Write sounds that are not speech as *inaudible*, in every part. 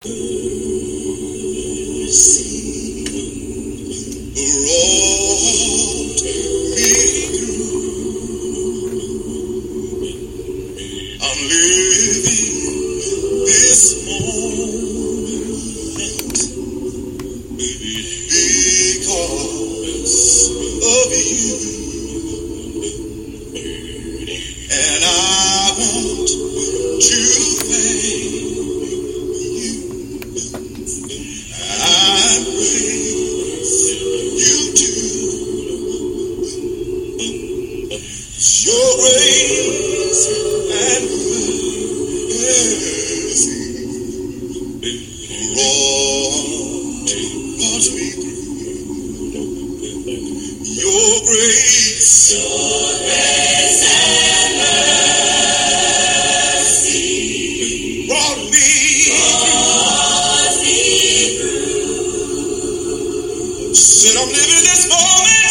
I'm Said I'm living this moment.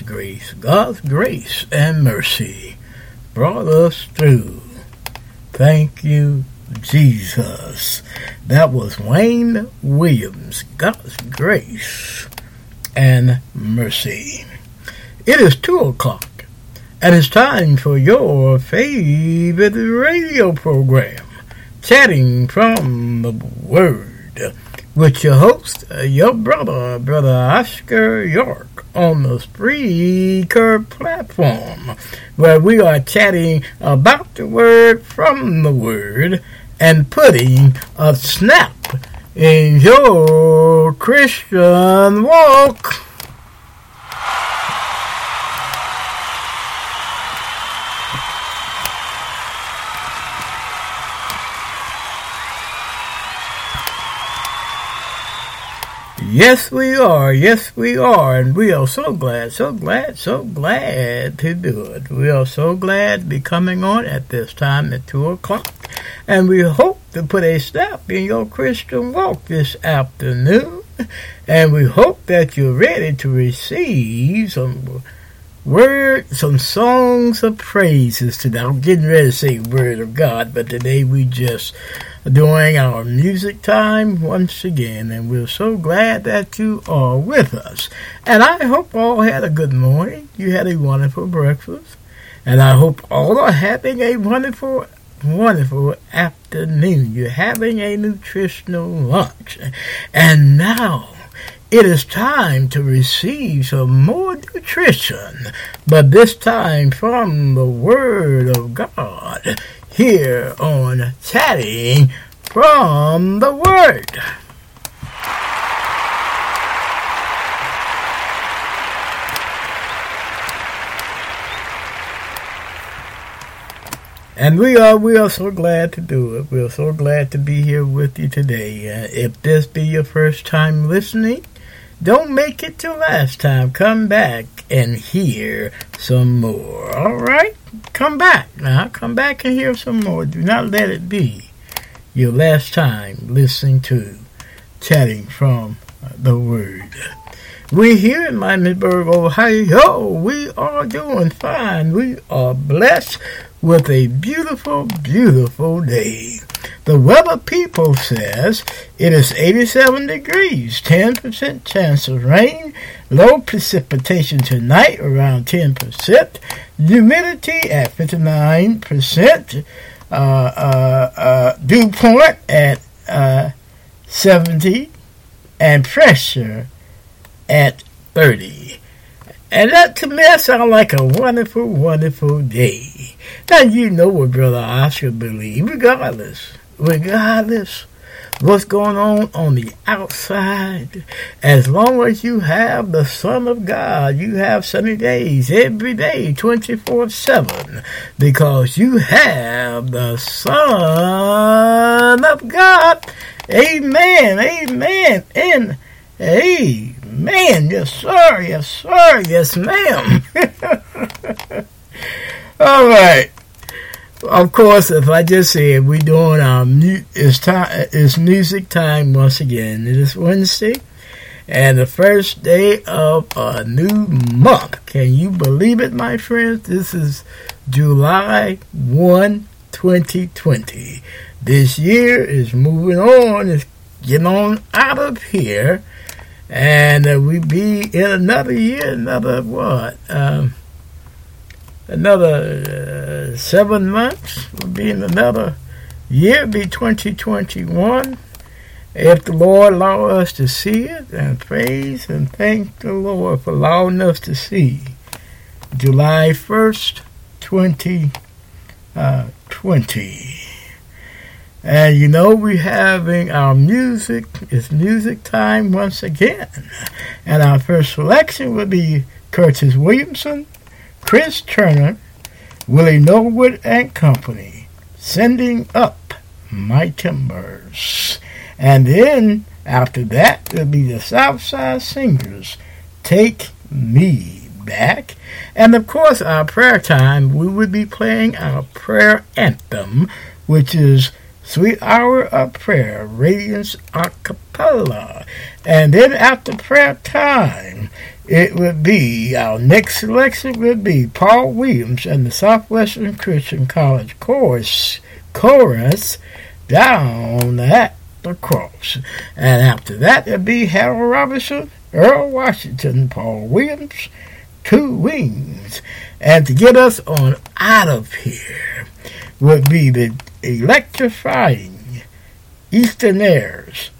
God's grace, God's grace and mercy brought us through. Thank you, Jesus. That was Wayne Williams. God's grace and mercy. It is two o'clock, and it's time for your favorite radio program, Chatting from the Word with your host, your brother, Brother Oscar York, on the Spreaker platform, where we are chatting about the Word from the Word and putting a snap in your Christian walk. Yes, we are. Yes, we are. And we are so glad, so glad, so glad to do it. We are so glad to be coming on at this time at 2 o'clock. And we hope to put a step in your Christian walk this afternoon. And we hope that you're ready to receive some word, some songs of praises today. I'm getting ready to say word of God, but today we just doing our music time once again, and we're so glad that you are with us. And I hope all had a good morning. You had a wonderful breakfast, and I hope all are having a wonderful, wonderful afternoon. You're having a nutritional lunch, and now. It is time to receive some more nutrition, but this time from the Word of God here on Chatting from the Word. And we are we are so glad to do it. We are so glad to be here with you today. Uh, if this be your first time listening, don't make it till last time. Come back and hear some more. All right? Come back now. Come back and hear some more. Do not let it be your last time listening to Chatting from the Word. We're here in Miamisburg, Ohio. We are doing fine. We are blessed with a beautiful, beautiful day. The weather people says it is 87 degrees, 10% chance of rain, low precipitation tonight around 10%, humidity at 59%, uh, uh, uh, dew point at uh, 70, and pressure at 30. And that to me that sounds like a wonderful, wonderful day. Now you know what Brother Oscar believe, regardless regardless what's going on on the outside. As long as you have the Son of God, you have sunny days every day, 24 7, because you have the Son of God. Amen, amen, and amen. Yes, sir, yes, sir, yes, ma'am. *laughs* All right of course, if I just said we're doing our mu- it's time, it's music time once again. It is Wednesday, and the first day of a new month. Can you believe it, my friends? This is July 1, 2020. This year is moving on. It's getting on out of here, and uh, we be in another year, another what? Um, another uh, seven months. Will be in another year, be 2021. If the Lord allow us to see it, and praise and thank the Lord for allowing us to see July 1st, 2020. And you know, we're having our music, it's music time once again. And our first selection will be Curtis Williamson Chris Turner, Willie Norwood and Company, sending up my timbers. And then after that, it'll be the Southside Singers, Take Me Back. And of course, our prayer time, we will be playing our prayer anthem, which is Sweet Hour of Prayer, Radiance a cappella. And then after prayer time, it would be our next selection would be Paul Williams and the Southwestern Christian College Chorus chorus down at the cross. And after that it'd be Harold Robinson, Earl Washington, Paul Williams, Two Wings. And to get us on out of here would be the electrifying Eastern Airs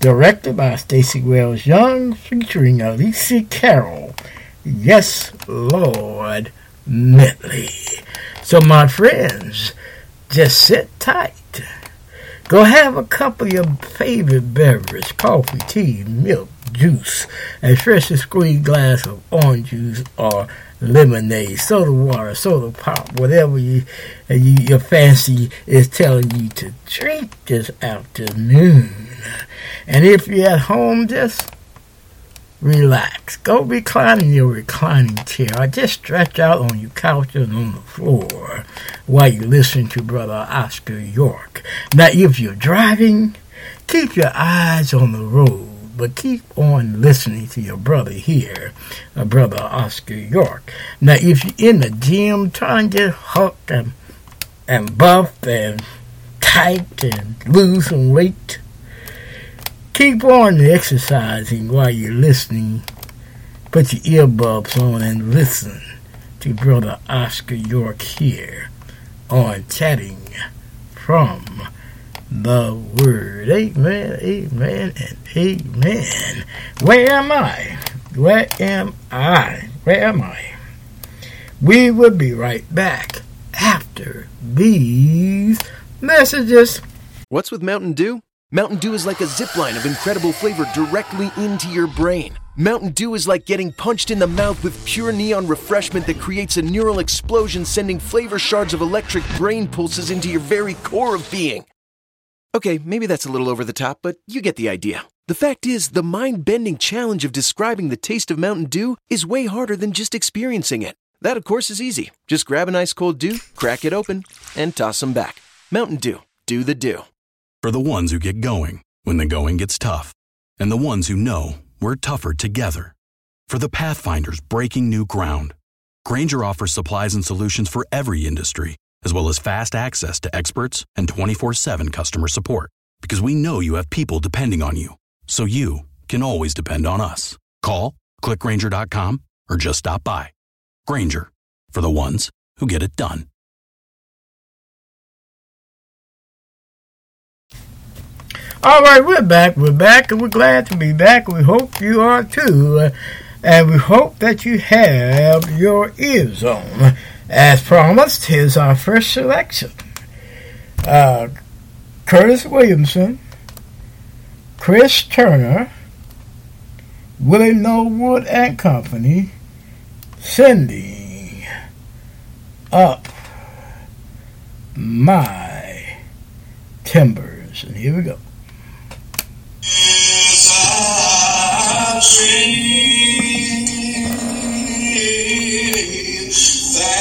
directed by Stacy Wells Young, featuring Alicia Carroll. Yes, Lord, medley. So, my friends, just sit tight. Go have a cup of your favorite beverage coffee, tea, milk, juice, a freshly squeezed glass of orange juice or lemonade, soda water, soda pop, whatever you, you, your fancy is telling you to drink this afternoon. And if you're at home, just relax. Go recline in your reclining chair or just stretch out on your couch and on the floor while you listen to Brother Oscar York. Now, if you're driving, keep your eyes on the road but keep on listening to your brother here, uh, brother Oscar York. Now, if you're in the gym trying to get hooked and, and buff and tight and lose some weight, keep on exercising while you're listening. Put your earbuds on and listen to brother Oscar York here on Chatting from the word. Amen, amen, and amen. Where am I? Where am I? Where am I? We will be right back after these messages. What's with Mountain Dew? Mountain Dew is like a zip line of incredible flavor directly into your brain. Mountain Dew is like getting punched in the mouth with pure neon refreshment that creates a neural explosion, sending flavor shards of electric brain pulses into your very core of being. Okay, maybe that's a little over the top, but you get the idea. The fact is, the mind bending challenge of describing the taste of Mountain Dew is way harder than just experiencing it. That, of course, is easy. Just grab an ice cold dew, crack it open, and toss them back. Mountain Dew. Do the dew. For the ones who get going when the going gets tough, and the ones who know we're tougher together. For the Pathfinders breaking new ground, Grainger offers supplies and solutions for every industry as well as fast access to experts and 24 7 customer support. Because we know you have people depending on you, so you can always depend on us. Call, clickgrainger.com, or just stop by. Grainger, for the ones who get it done. All right, we're back. We're back, and we're glad to be back. We hope you are too. Uh, and we hope that you have your ears on. As promised, here's our first selection. Uh, Curtis Williamson, Chris Turner, Willie Norwood and Company, sending up my timbers. And here we go.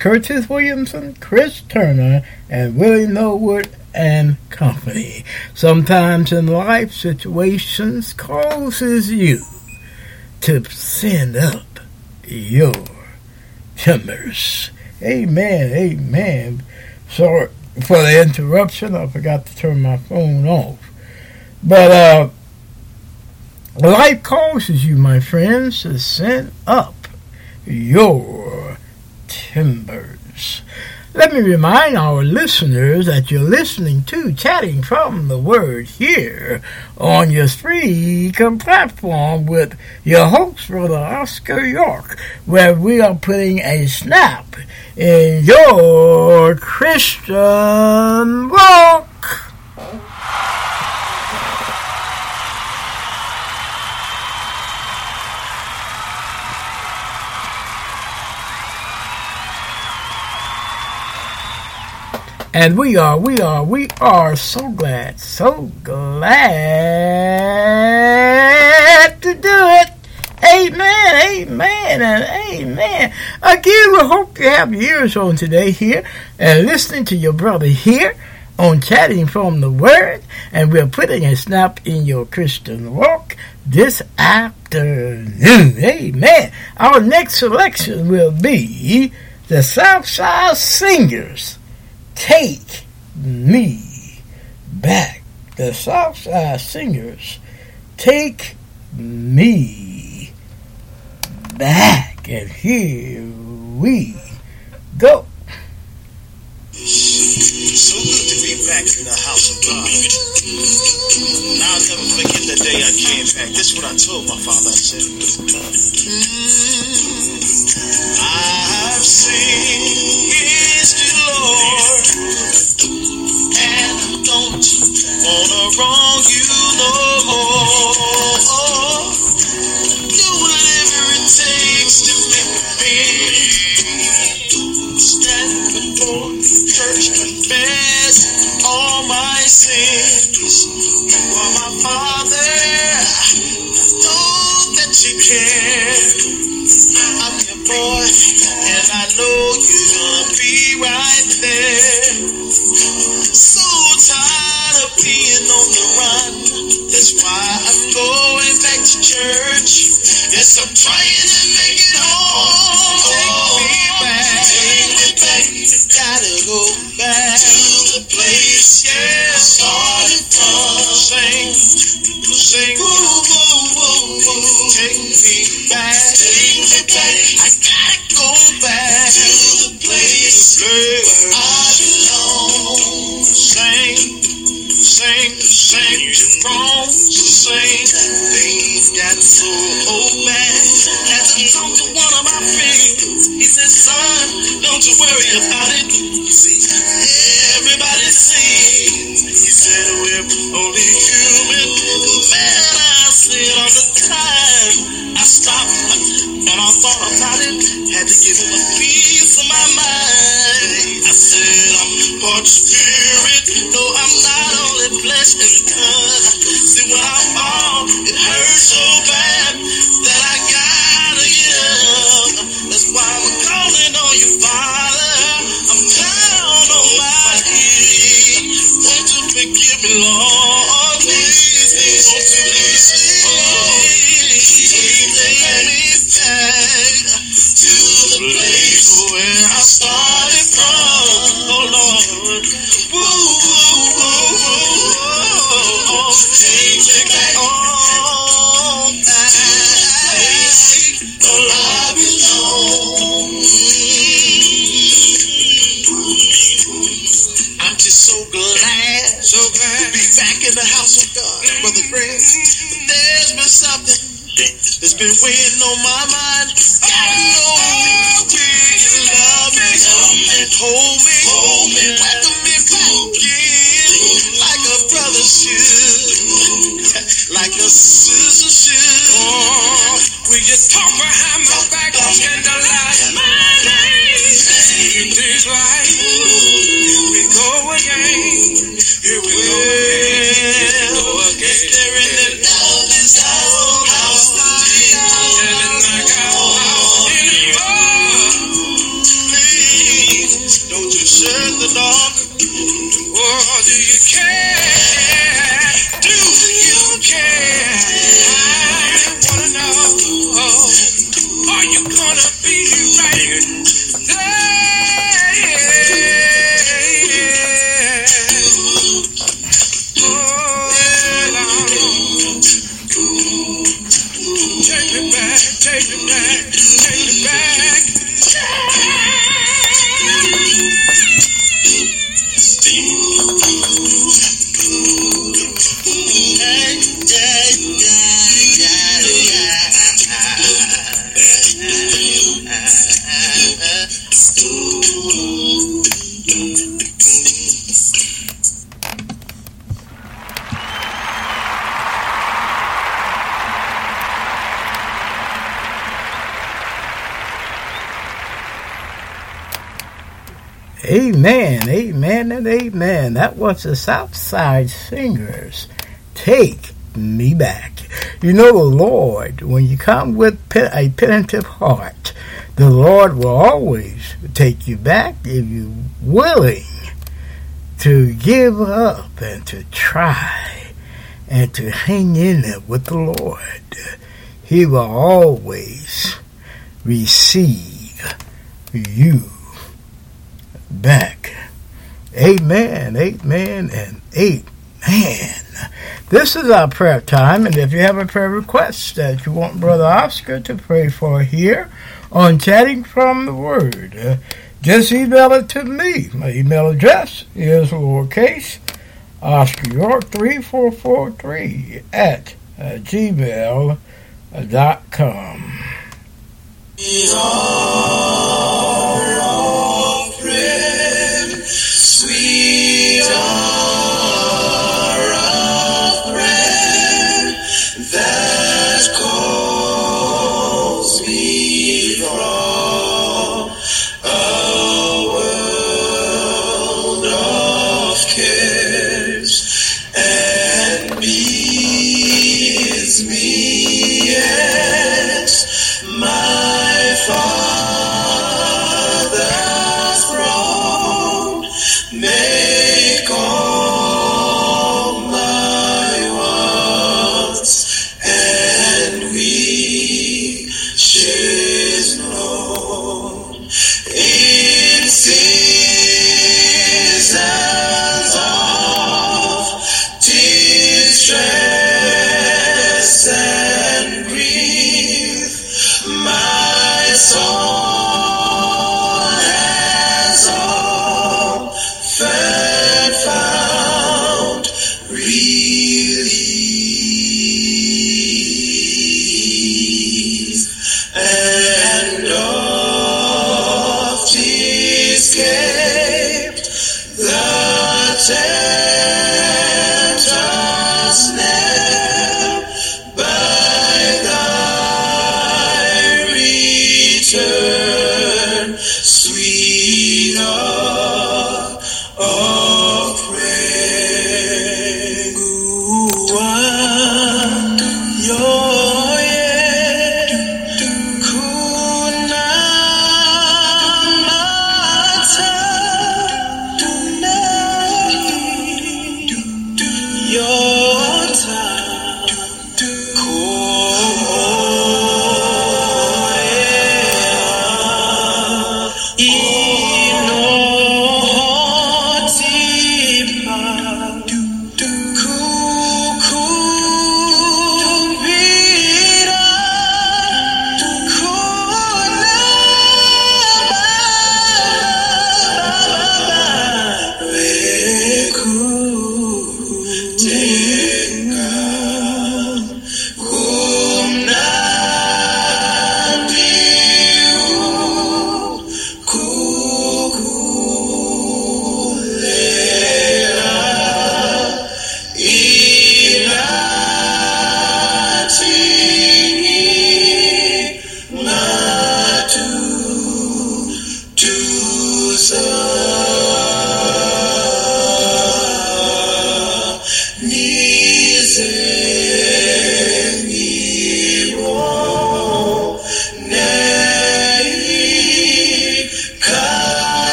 Curtis Williamson, Chris Turner, and Willie Norwood and Company. Sometimes in life, situations causes you to send up your timbers. Amen, amen. Sorry for the interruption. I forgot to turn my phone off. But uh, life causes you, my friends, to send up your timbers. Let me remind our listeners that you're listening to Chatting from the Word here on your Spreaker platform with your host, Brother Oscar York, where we are putting a snap in your Christian walk. And we are, we are, we are so glad, so glad to do it. Amen, amen, and amen. Again, we hope you have ears on today here and listening to your brother here on Chatting from the Word. And we're putting a snap in your Christian walk this afternoon. Amen. Our next selection will be the Southside Singers. Take me back. The Southside Singers. Take me back. And here we go. So good to be back in the house of God. And I'll never forget the day I came back. This is what I told my father. I said, "Mm, I've seen history, Lord, and I don't wanna wrong you no more. Do whatever it takes to make me stand before church, confess all my sins. You are my Father. Know that you care. I'm your boy, and I know you're gonna be right there. So tired of being on the run. That's why I'm going back to church. Yes, I'm trying to make it home. Take me back. Take me back. Gotta go back to the place. Yeah, started from. Sing, sing. Woo, woo, woo, woo. Take me back. I gotta go back to the place, where I belong. Sing, sing, sing. You're wrong to sing. Things got so old man. Had to talk to one of my friends. He said, son, don't you worry about it. See, yeah. been we was the Southside Singers. Take me back. You know the Lord, when you come with a penitent heart, the Lord will always take you back if you're willing to give up and to try and to hang in there with the Lord. He will always receive you back. Amen, amen, and amen. This is our prayer time, and if you have a prayer request that you want Brother Oscar to pray for here on Chatting from the Word, uh, just email it to me. My email address is lowercase Oscar York 3443 at uh, gmail.com. Yeah.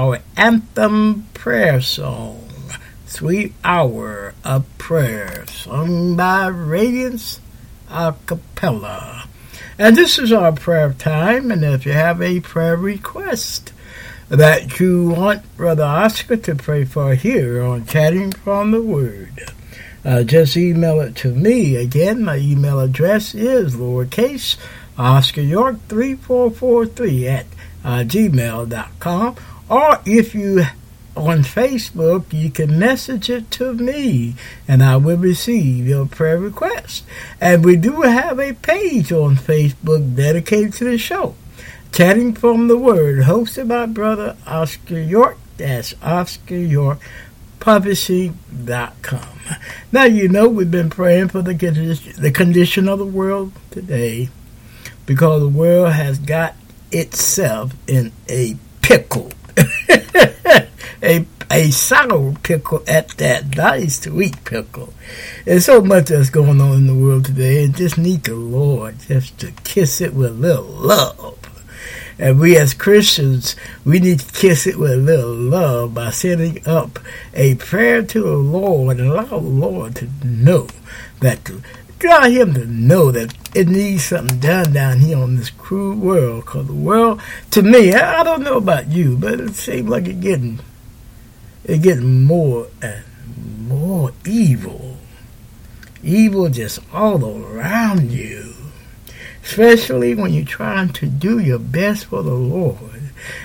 Our anthem prayer song, Sweet Hour of Prayer, sung by Radiance a cappella. And this is our prayer time. And if you have a prayer request that you want Brother Oscar to pray for here on Chatting from the Word, uh, just email it to me. Again, my email address is lowercase Oscar York 3443 at uh, gmail.com. Or if you on Facebook, you can message it to me and I will receive your prayer request. And we do have a page on Facebook dedicated to the show. Chatting from the Word, hosted by Brother Oscar York. That's Oscar York publishing.com. Now, you know, we've been praying for the the condition of the world today because the world has got itself in a pickle. A, a sour pickle at that, not a sweet pickle. There's so much that's going on in the world today, and just need the Lord just to kiss it with a little love. And we as Christians, we need to kiss it with a little love by setting up a prayer to the Lord and allow the Lord to know that, to, allow Him to know that it needs something done down here on this cruel world. Because the world, to me, I, I don't know about you, but it seems like it's getting, it's getting more and more evil. Evil just all around you especially when you're trying to do your best for the Lord.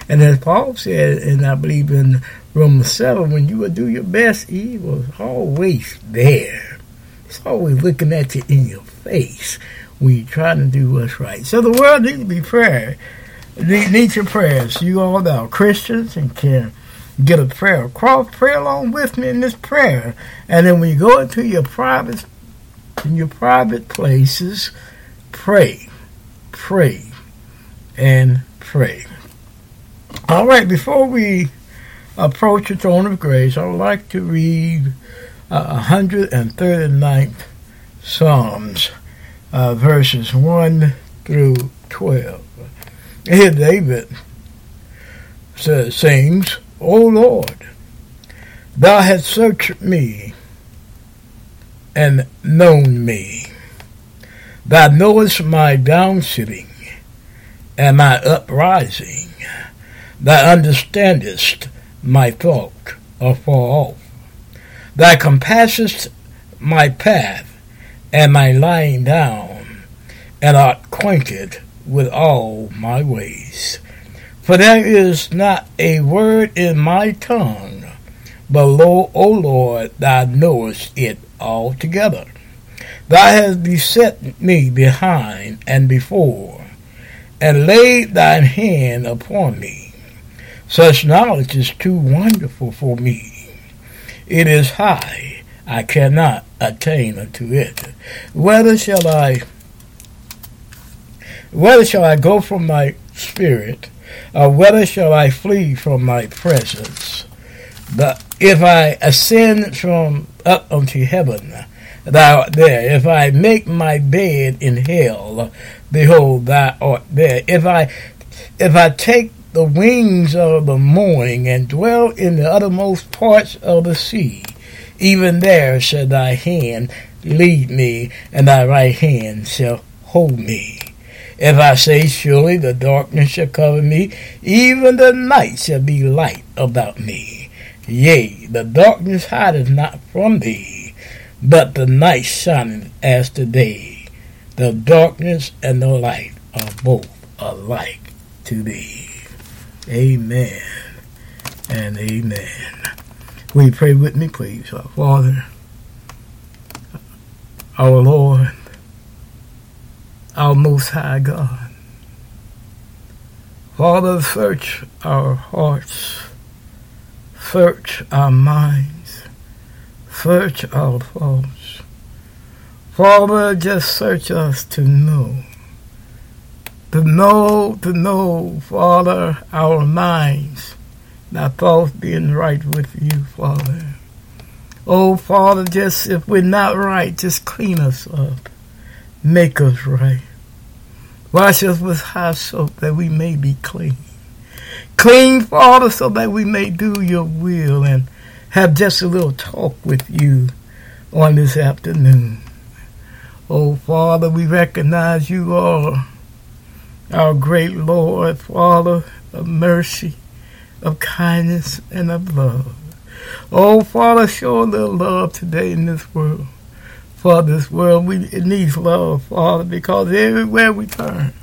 And as Paul said, and I believe in Romans 7, when you will do your best, evil is always there. It's always looking at you in your face, we try to do what's right. So the world needs to be prayer. Need, your prayers. You all are Christians and can get a prayer across, pray along with me in this prayer. And then when you go into your private in your private places, pray, pray, and pray. All right, before we approach the throne of grace, I would like to read uh, 139th Psalms, uh, verses 1 through 12. Here David says, sings, O Lord, thou hast searched me and known me. Thou knowest my downsitting and my uprising. Thou understandest my thought afar off. Thou compassest my path and my lying down, and art acquainted with all my ways. For there is not a word in my tongue, but lo, O Lord, thou knowest it altogether. Thou hast beset me behind and before, and laid thine hand upon me. Such knowledge is too wonderful for me. It is high, I cannot attain unto it. Whether shall I whether shall I go from my spirit, or whether shall I flee from my presence? But if I ascend from up unto heaven, thou art there. If I make my bed in hell, behold, thou art there. If I if I take the wings of the morning and dwell in the uttermost parts of the sea, even there shall thy hand lead me, and thy right hand shall hold me. If I say, Surely the darkness shall cover me, even the night shall be light about me. Yea, the darkness hideth not from thee, but the night shineth as the day. The darkness and the light are both alike to thee. Amen and amen. Will you pray with me, please? Our Father, our Lord, our Most High God. Father, search our hearts, search our minds, search our thoughts. Father, just search us to know. To know, to know, Father, our minds, our thoughts being right with you, Father. Oh, Father, just if we're not right, just clean us up. Make us right. Wash us with hot soap that we may be clean. Clean, Father, so that we may do your will and have just a little talk with you on this afternoon. Oh, Father, we recognize you are our great Lord, Father of mercy, of kindness, and of love. Oh, Father, show a little love today in this world for this world. We, it needs love, Father, because everywhere we turn,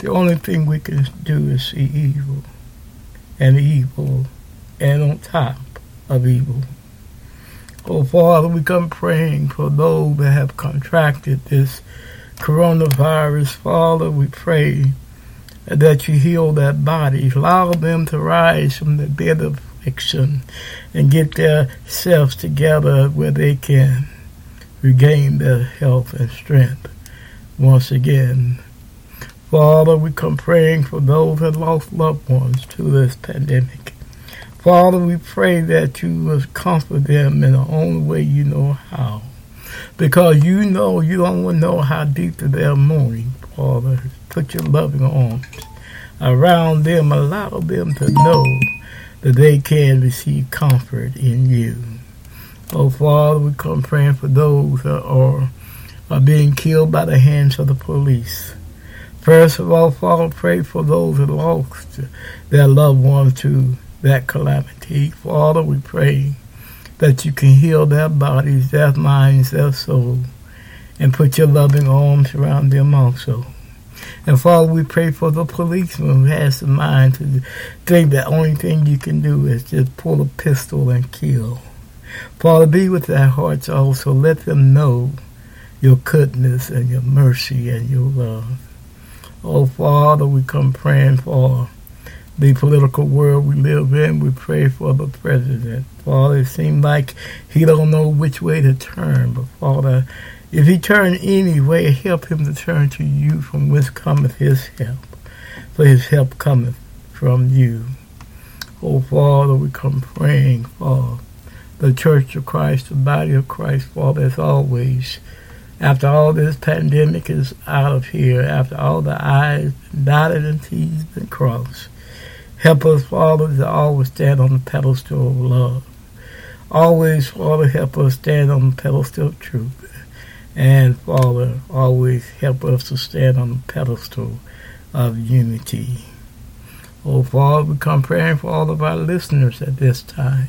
the only thing we can do is see evil and evil and on top of evil. Oh, Father, we come praying for those that have contracted this coronavirus. Father, we pray that you heal their bodies. Allow them to rise from the bed of affliction and get themselves together where they can regain their health and strength once again. Father, we come praying for those that lost loved ones to this pandemic. Father, we pray that you will comfort them in the only way you know how. Because you know you don't know how deep to their mourning, Father. Put your loving arms around them. Allow them to know that they can receive comfort in you. Oh, Father, we come praying for those that are, are being killed by the hands of the police. First of all, Father, pray for those that lost their loved ones to that calamity. Father, we pray that you can heal their bodies, their minds, their soul, and put your loving arms around them also. And Father, we pray for the policeman who has the mind to think the only thing you can do is just pull a pistol and kill. Father, be with their hearts also. Let them know your goodness and your mercy and your love. Oh, Father, we come praying for the political world we live in. We pray for the president. Father, it seems like he don't know which way to turn. But Father, if he turn any way, help him to turn to you from whence cometh his help. For his help cometh from you. Oh, Father, we come praying for the Church of Christ, the body of Christ, Father, as always. After all this pandemic is out of here, after all the I's dotted and T's been crossed, help us, Father, to always stand on the pedestal of love. Always, Father, help us stand on the pedestal of truth. And, Father, always help us to stand on the pedestal of unity. Oh, Father, we come praying for all of our listeners at this time.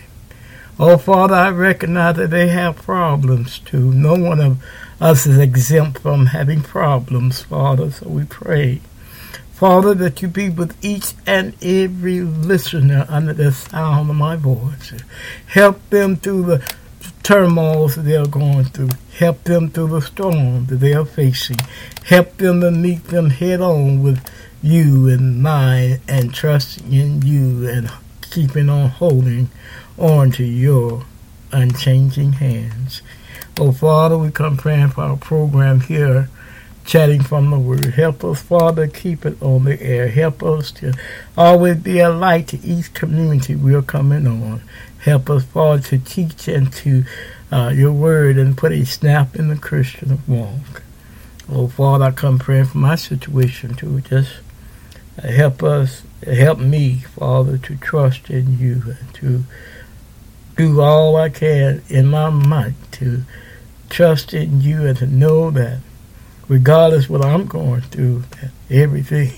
Oh, Father, I recognize that they have problems too. No one of us is exempt from having problems, Father, so we pray. Father, that you be with each and every listener under the sound of my voice. Help them through the turmoils they are going through. Help them through the storm that they are facing. Help them to meet them head on with you in mind and trusting in you and keeping on holding on to your unchanging hands. Oh, Father, we come praying for our program here, chatting from the Word. Help us, Father, keep it on the air. Help us to always be a light to each community we're coming on. Help us, Father, to teach and to uh, your Word and put a snap in the Christian walk. Oh, Father, I come praying for my situation too. Just help us, help me, Father, to trust in you and to do all I can in my might to trust in you and to know that regardless what I'm going through, that everything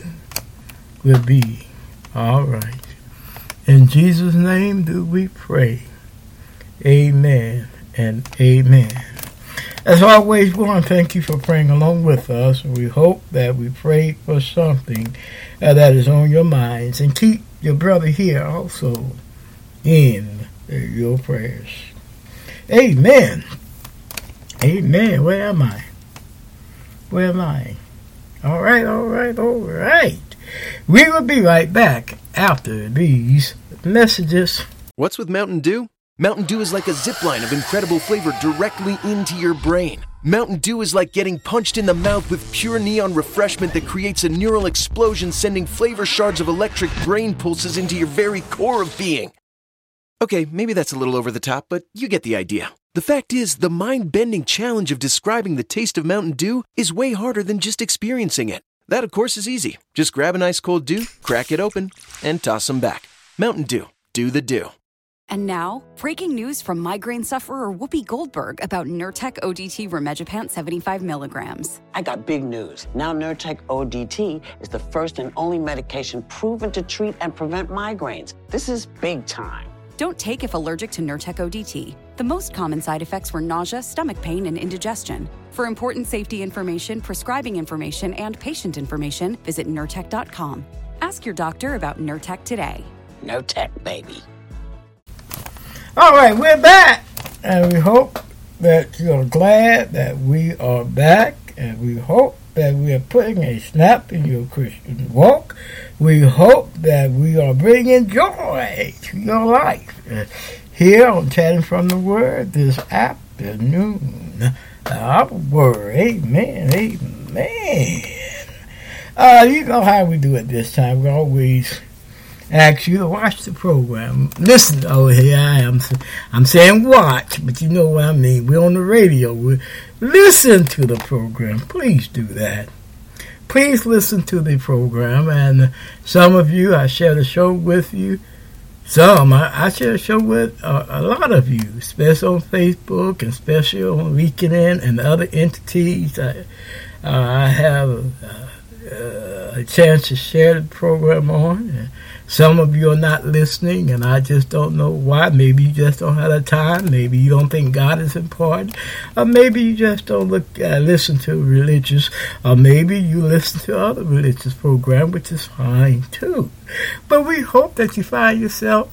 will be all right. In Jesus' name do we pray. Amen and amen. As always, we want to thank you for praying along with us. We hope that we prayed for something uh, that is on your minds. And keep your brother here also in your prayers. Amen. Amen. Where am I? Where am I? All right, all right, all right. We will be right back after these messages. What's with Mountain Dew? Mountain Dew is like a zip line of incredible flavor directly into your brain. Mountain Dew is like getting punched in the mouth with pure neon refreshment that creates a neural explosion, sending flavor shards of electric brain pulses into your very core of being. Okay, maybe that's a little over the top, but you get the idea. The fact is, the mind bending challenge of describing the taste of Mountain Dew is way harder than just experiencing it. That, of course, is easy. Just grab an ice cold dew, crack it open, and toss them back. Mountain Dew. Do the dew. And now, breaking news from migraine sufferer Whoopi Goldberg about Nurtec ODT Rimegepant 75 milligrams. I got big news. Now Nurtec ODT is the first and only medication proven to treat and prevent migraines. This is big time. Don't take if allergic to Nurtec ODT. The most common side effects were nausea, stomach pain, and indigestion. For important safety information, prescribing information, and patient information, visit Nurtec.com. Ask your doctor about Nurtec today. Nurtec, baby. All right, we're back, and we hope that you're glad that we are back, and we hope that we are putting a snap in your Christian walk. We hope that we are bringing joy to your life here on Chatting from the Word this afternoon. Our word, amen, amen. Uh, you know how we do it this time. We always ask you to watch the program. Listen, oh, here I am. I'm saying watch, but you know what I mean. We're on the radio. We listen to the program. Please do that. Please listen to the program. And some of you, I share the show with you. Some, I, I share the show with uh, a lot of you, especially on Facebook and especially on LinkedIn and other entities. I, uh, I have a chance to share the program on. Some of you are not listening, and I just don't know why. Maybe you just don't have the time. Maybe you don't think God is important. Or maybe you just don't look uh, listen to religious. Or maybe you listen to other religious program, which is fine too. But we hope that you find yourself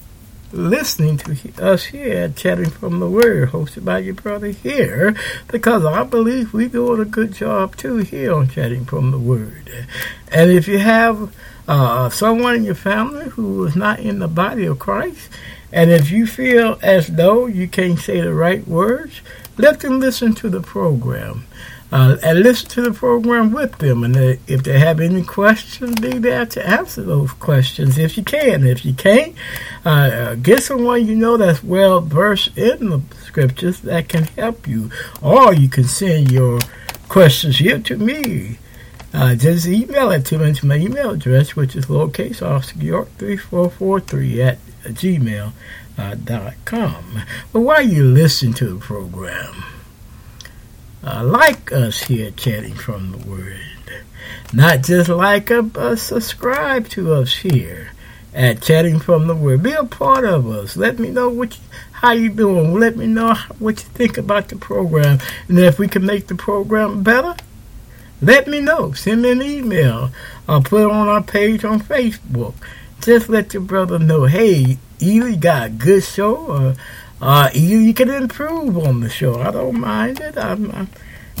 listening to us here at Chatting from the Word, hosted by your brother here, because I believe we're doing a good job too here on Chatting from the Word. And if you have uh, someone in your family who is not in the body of Christ, and if you feel as though you can't say the right words, let them listen to the program uh, and listen to the program with them. And they, if they have any questions, be there to answer those questions if you can. If you can't, uh, uh, get someone you know that's well versed in the scriptures that can help you. Or you can send your questions here to me. Uh, just email it to me to my email address, which is lowercase Oscar York 3443 at gmail.com. Uh, dot com. but while you listen to the program, uh, like us here Chatting from the Word. Not just like us, but subscribe to us here at Chatting from the Word. Be a part of us. Let me know what you, how you doing. Let me know what you think about the program. And if we can make the program better, let me know. Send me an email. I'll put it on our page on Facebook. Just let your brother know, hey, you got a good show or uh, you, you can improve on the show. I don't mind it. I'm, I'm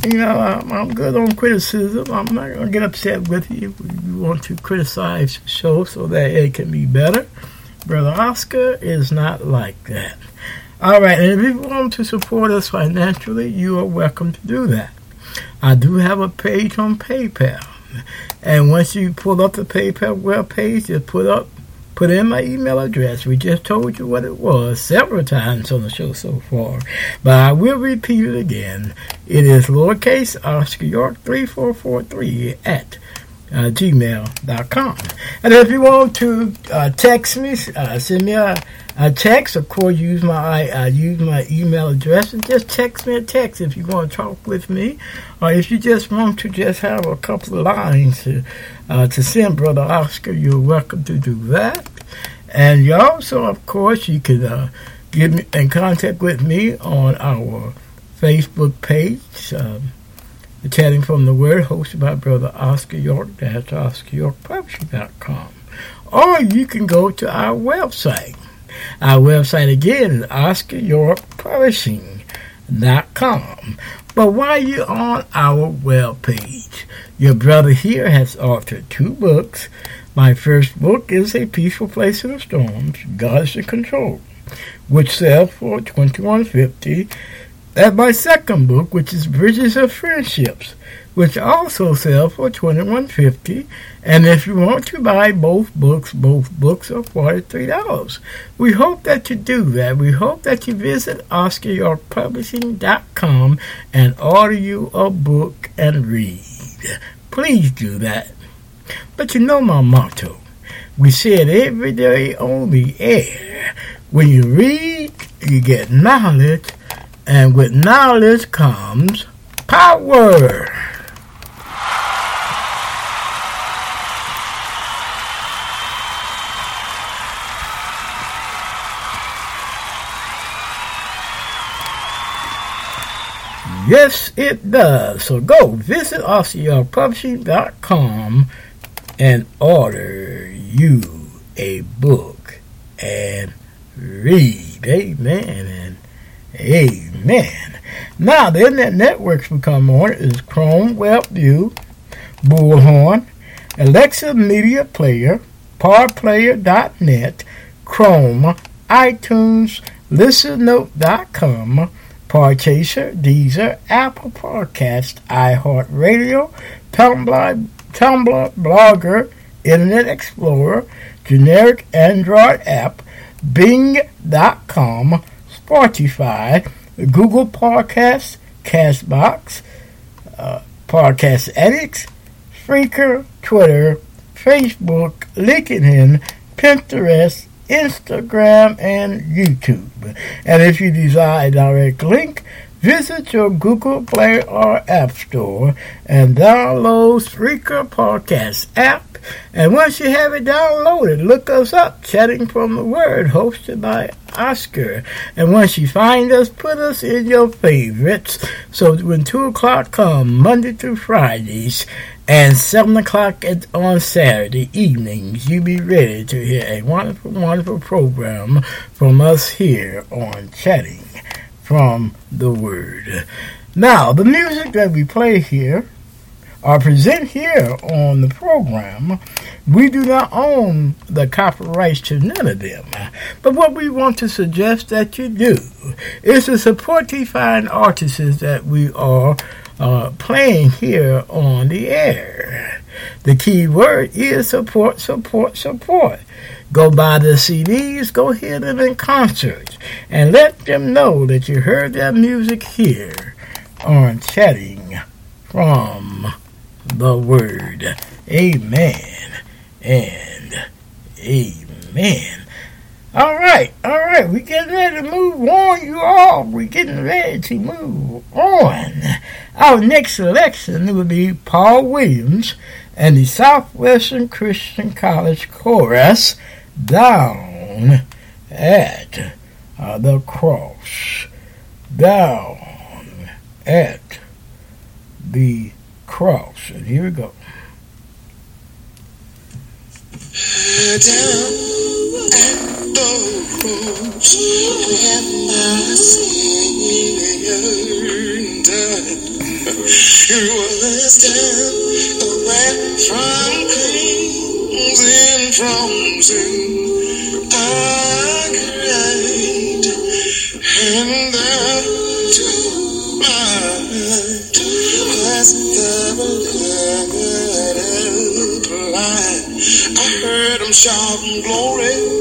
you know, I'm, I'm, good on criticism. I'm not going to get upset with you if you want to criticize the show so that it can be better. Brother Oscar is not like that. All right, and if you want to support us financially, you are welcome to do that. I do have a page on PayPal. And once you pull up the PayPal web page, just put up put in my email address. We just told you what it was several times on the show so far, but I will repeat it again. It is lowercase Oscar York 3443 at uh, gmail.com. And if you want to uh, text me, uh, send me a, a, text. Of course, use my uh, use my email address and just text me a text if you want to talk with me, or if you just want to just have a couple of lines to uh, to send Brother Oscar. You're welcome to do that. And you also, of course, you can uh, get me in contact with me on our Facebook page. Um, Chatting from the Word, hosted by Brother Oscar York. That's OscarYorkPublishing.com. Or you can go to our website. Our website again is OscarYorkPublishing.com. But while you're on our web page, your brother here has authored two books. My first book is A Peaceful Place in the Storms, God is in Control, which sells for twenty-one fifty. And my second book, which is Bridges of Friendships, which also sells for twenty one fifty. And if you want to buy both books, both books are forty three dollars. We hope that you do that. We hope that you visit OscarYorkPublishing.com and order you a book and read. Please do that. But you know my motto. We say it every day on the air. When you read, you get knowledge and with knowledge comes power. Yes, it does. So go visit OscarYorkPublishing.com and order you a book and read. Amen and Amen. Now, the internet networks we come on is Chrome, WebView, Bullhorn, Alexa Media Player, PowerPlayer.net, Chrome, iTunes, ListenNote.com, Podchaser, Deezer, Apple Podcast, iHeartRadio, Tumblr, Tumblr, Blogger, Internet Explorer, generic Android app, Bing.com, Spotify, Google Podcasts, Castbox, uh, Podcast Addicts, Spreaker, Twitter, Facebook, LinkedIn, Pinterest, Instagram, and YouTube. And if you desire a direct link, visit your Google Play or App Store and download Spreaker Podcast app And once you have it downloaded, look us up, Chatting from the Word, hosted by Oscar. And once you find us, put us in your favorites. So when 2 o'clock comes, Monday through Fridays, and 7 o'clock on Saturday evenings, you be ready to hear a wonderful, wonderful program from us here on Chatting from the Word. Now, the music that we play here or present here on the program, we do not own the copyrights to none of them. But what we want to suggest that you do is to support the fine artists that we are uh, playing here on the air. The key word is support, support, support. Go buy the CDs, go hear them in concerts, and let them know that you heard their music here on Chatting from the Word. Amen and amen. All right, all right, we getting ready to move on, you all. we getting ready to move on. Our next selection will be Paul Williams and the Southwestern Christian College Chorus down at uh, the cross. Down at the cross. And here we go. Down down away from kings and from sin. I cried, and there to my I heard him shouting glory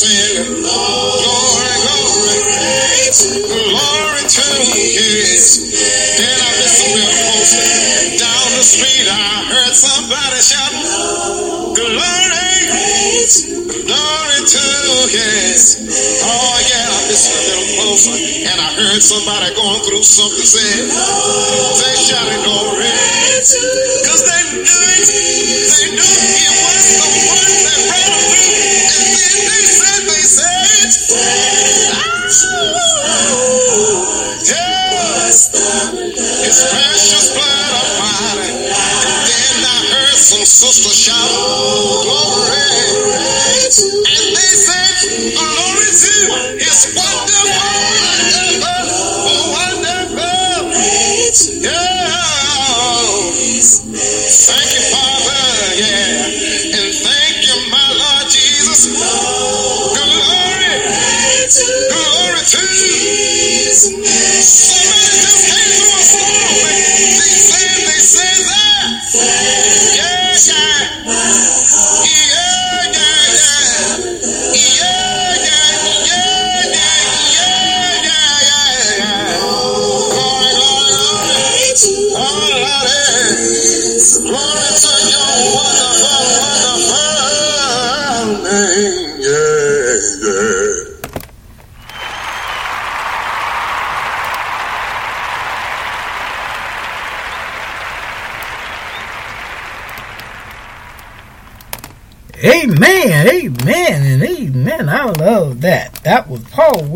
glory, glory, glory to His. Then I listened. Down the street, I heard somebody shout, glory, glory to His. Oh yeah, I listened a little closer, and I heard somebody going through something. Say, they shouted glory, cause they knew it. They knew He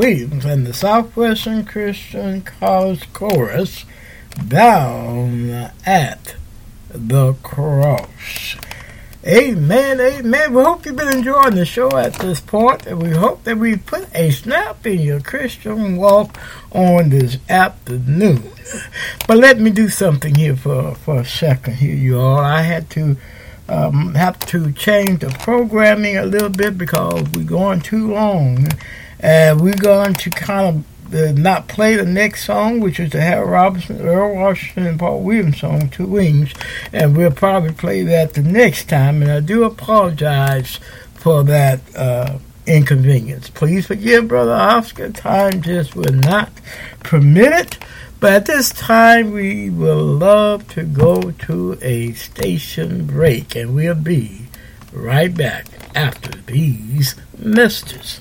And the Southwestern Christian College Chorus down at the cross. Amen, amen. We hope you've been enjoying the show at this point, and we hope that we put a snap in your Christian walk on this afternoon. But let me do something here for, for a second here, you all. I had to um, have to change the programming a little bit because we're going too long. And we're going to kind of uh, not play the next song, which is the Harold Robinson, Earl Washington, and Paul Williams song, Two Wings. And we'll probably play that the next time. And I do apologize for that uh, inconvenience. Please forgive Brother Oscar. Time just will not permit it. But at this time, we will love to go to a station break, and we'll be right back after these messages.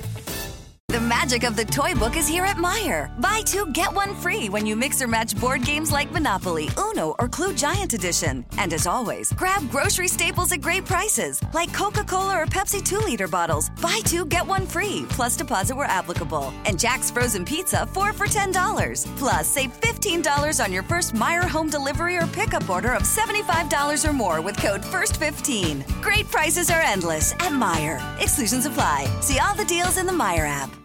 Magic of the toy book is here at Meijer. Buy two, get one free when you mix or match board games like Monopoly, Uno, or Clue Giant Edition. And as always, grab grocery staples at great prices, like Coca Cola or Pepsi 2 liter bottles. Buy two, get one free, plus deposit where applicable. And Jack's Frozen Pizza, four for $10. Plus, save $15 on your first Meijer home delivery or pickup order of $75 or more with code FIRST15. Great prices are endless at Meijer. Exclusions apply. See all the deals in the Meijer app.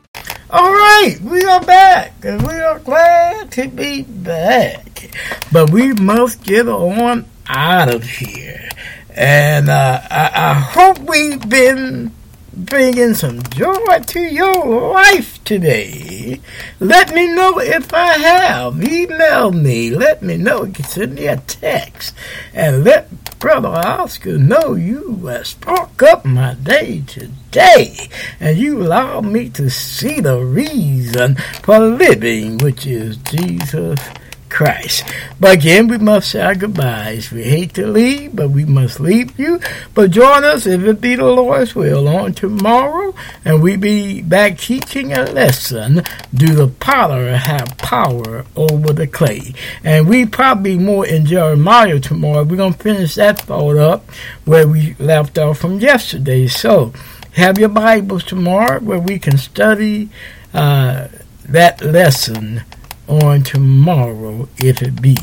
All right, we are back, and we are glad to be back. But we must get on out of here. And uh, I, I hope we've been bringing some joy to your life today. Let me know if I have. Email me. Let me know. Send me a text. And let Brother Oscar know you uh, spark up my day today. And you allow me to see the reason for living, which is Jesus Christ. But again, we must say our goodbyes. We hate to leave, but we must leave you. But join us, if it be the Lord's will, on tomorrow, and we be back teaching a lesson. Do the potter have power over the clay? And we probably more in Jeremiah tomorrow. We're going to finish that thought up where we left off from yesterday. So, have your Bibles tomorrow where we can study uh, that lesson on tomorrow if it be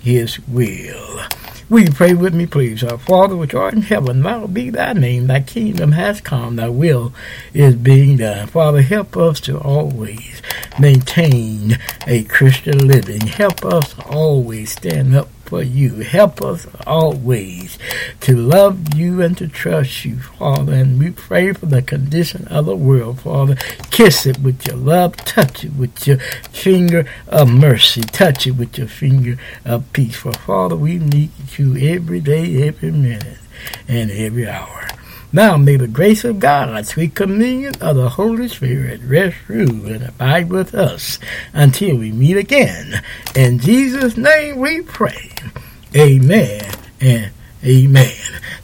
his will. Will you pray with me, please? Our Father which art in heaven, hallowed be thy name. Thy kingdom has come, thy will is being done. Father, help us to always maintain a Christian living. Help us always stand up for you. Help us always to love you and to trust you, Father. And we pray for the condition of the world, Father. Kiss it with your love. Touch it with your finger of mercy. Touch it with your finger of peace. For, Father, we need you every day, every minute, and every hour. Now may the grace of God, sweet communion of the Holy Spirit rest, rule, and abide with us until we meet again. In Jesus' name we pray. Amen and amen.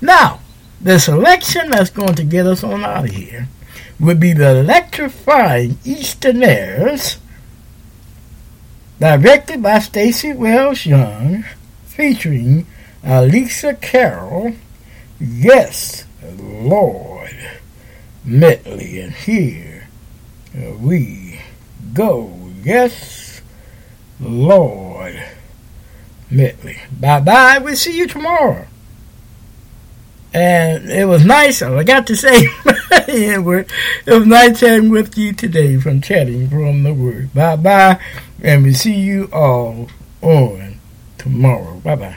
Now, the selection that's going to get us on out of here would be the electrifying Easterners, directed by Stacy Wells Young, featuring Alisa Carroll. Yes, Lord Medley. And here we go. Yes, Lord Medley. Bye bye. We'll see you tomorrow. And it was nice. I got to say, *laughs* it was nice chatting with you today from Chatting from the Word. Bye bye. And we see you all on tomorrow. Bye bye.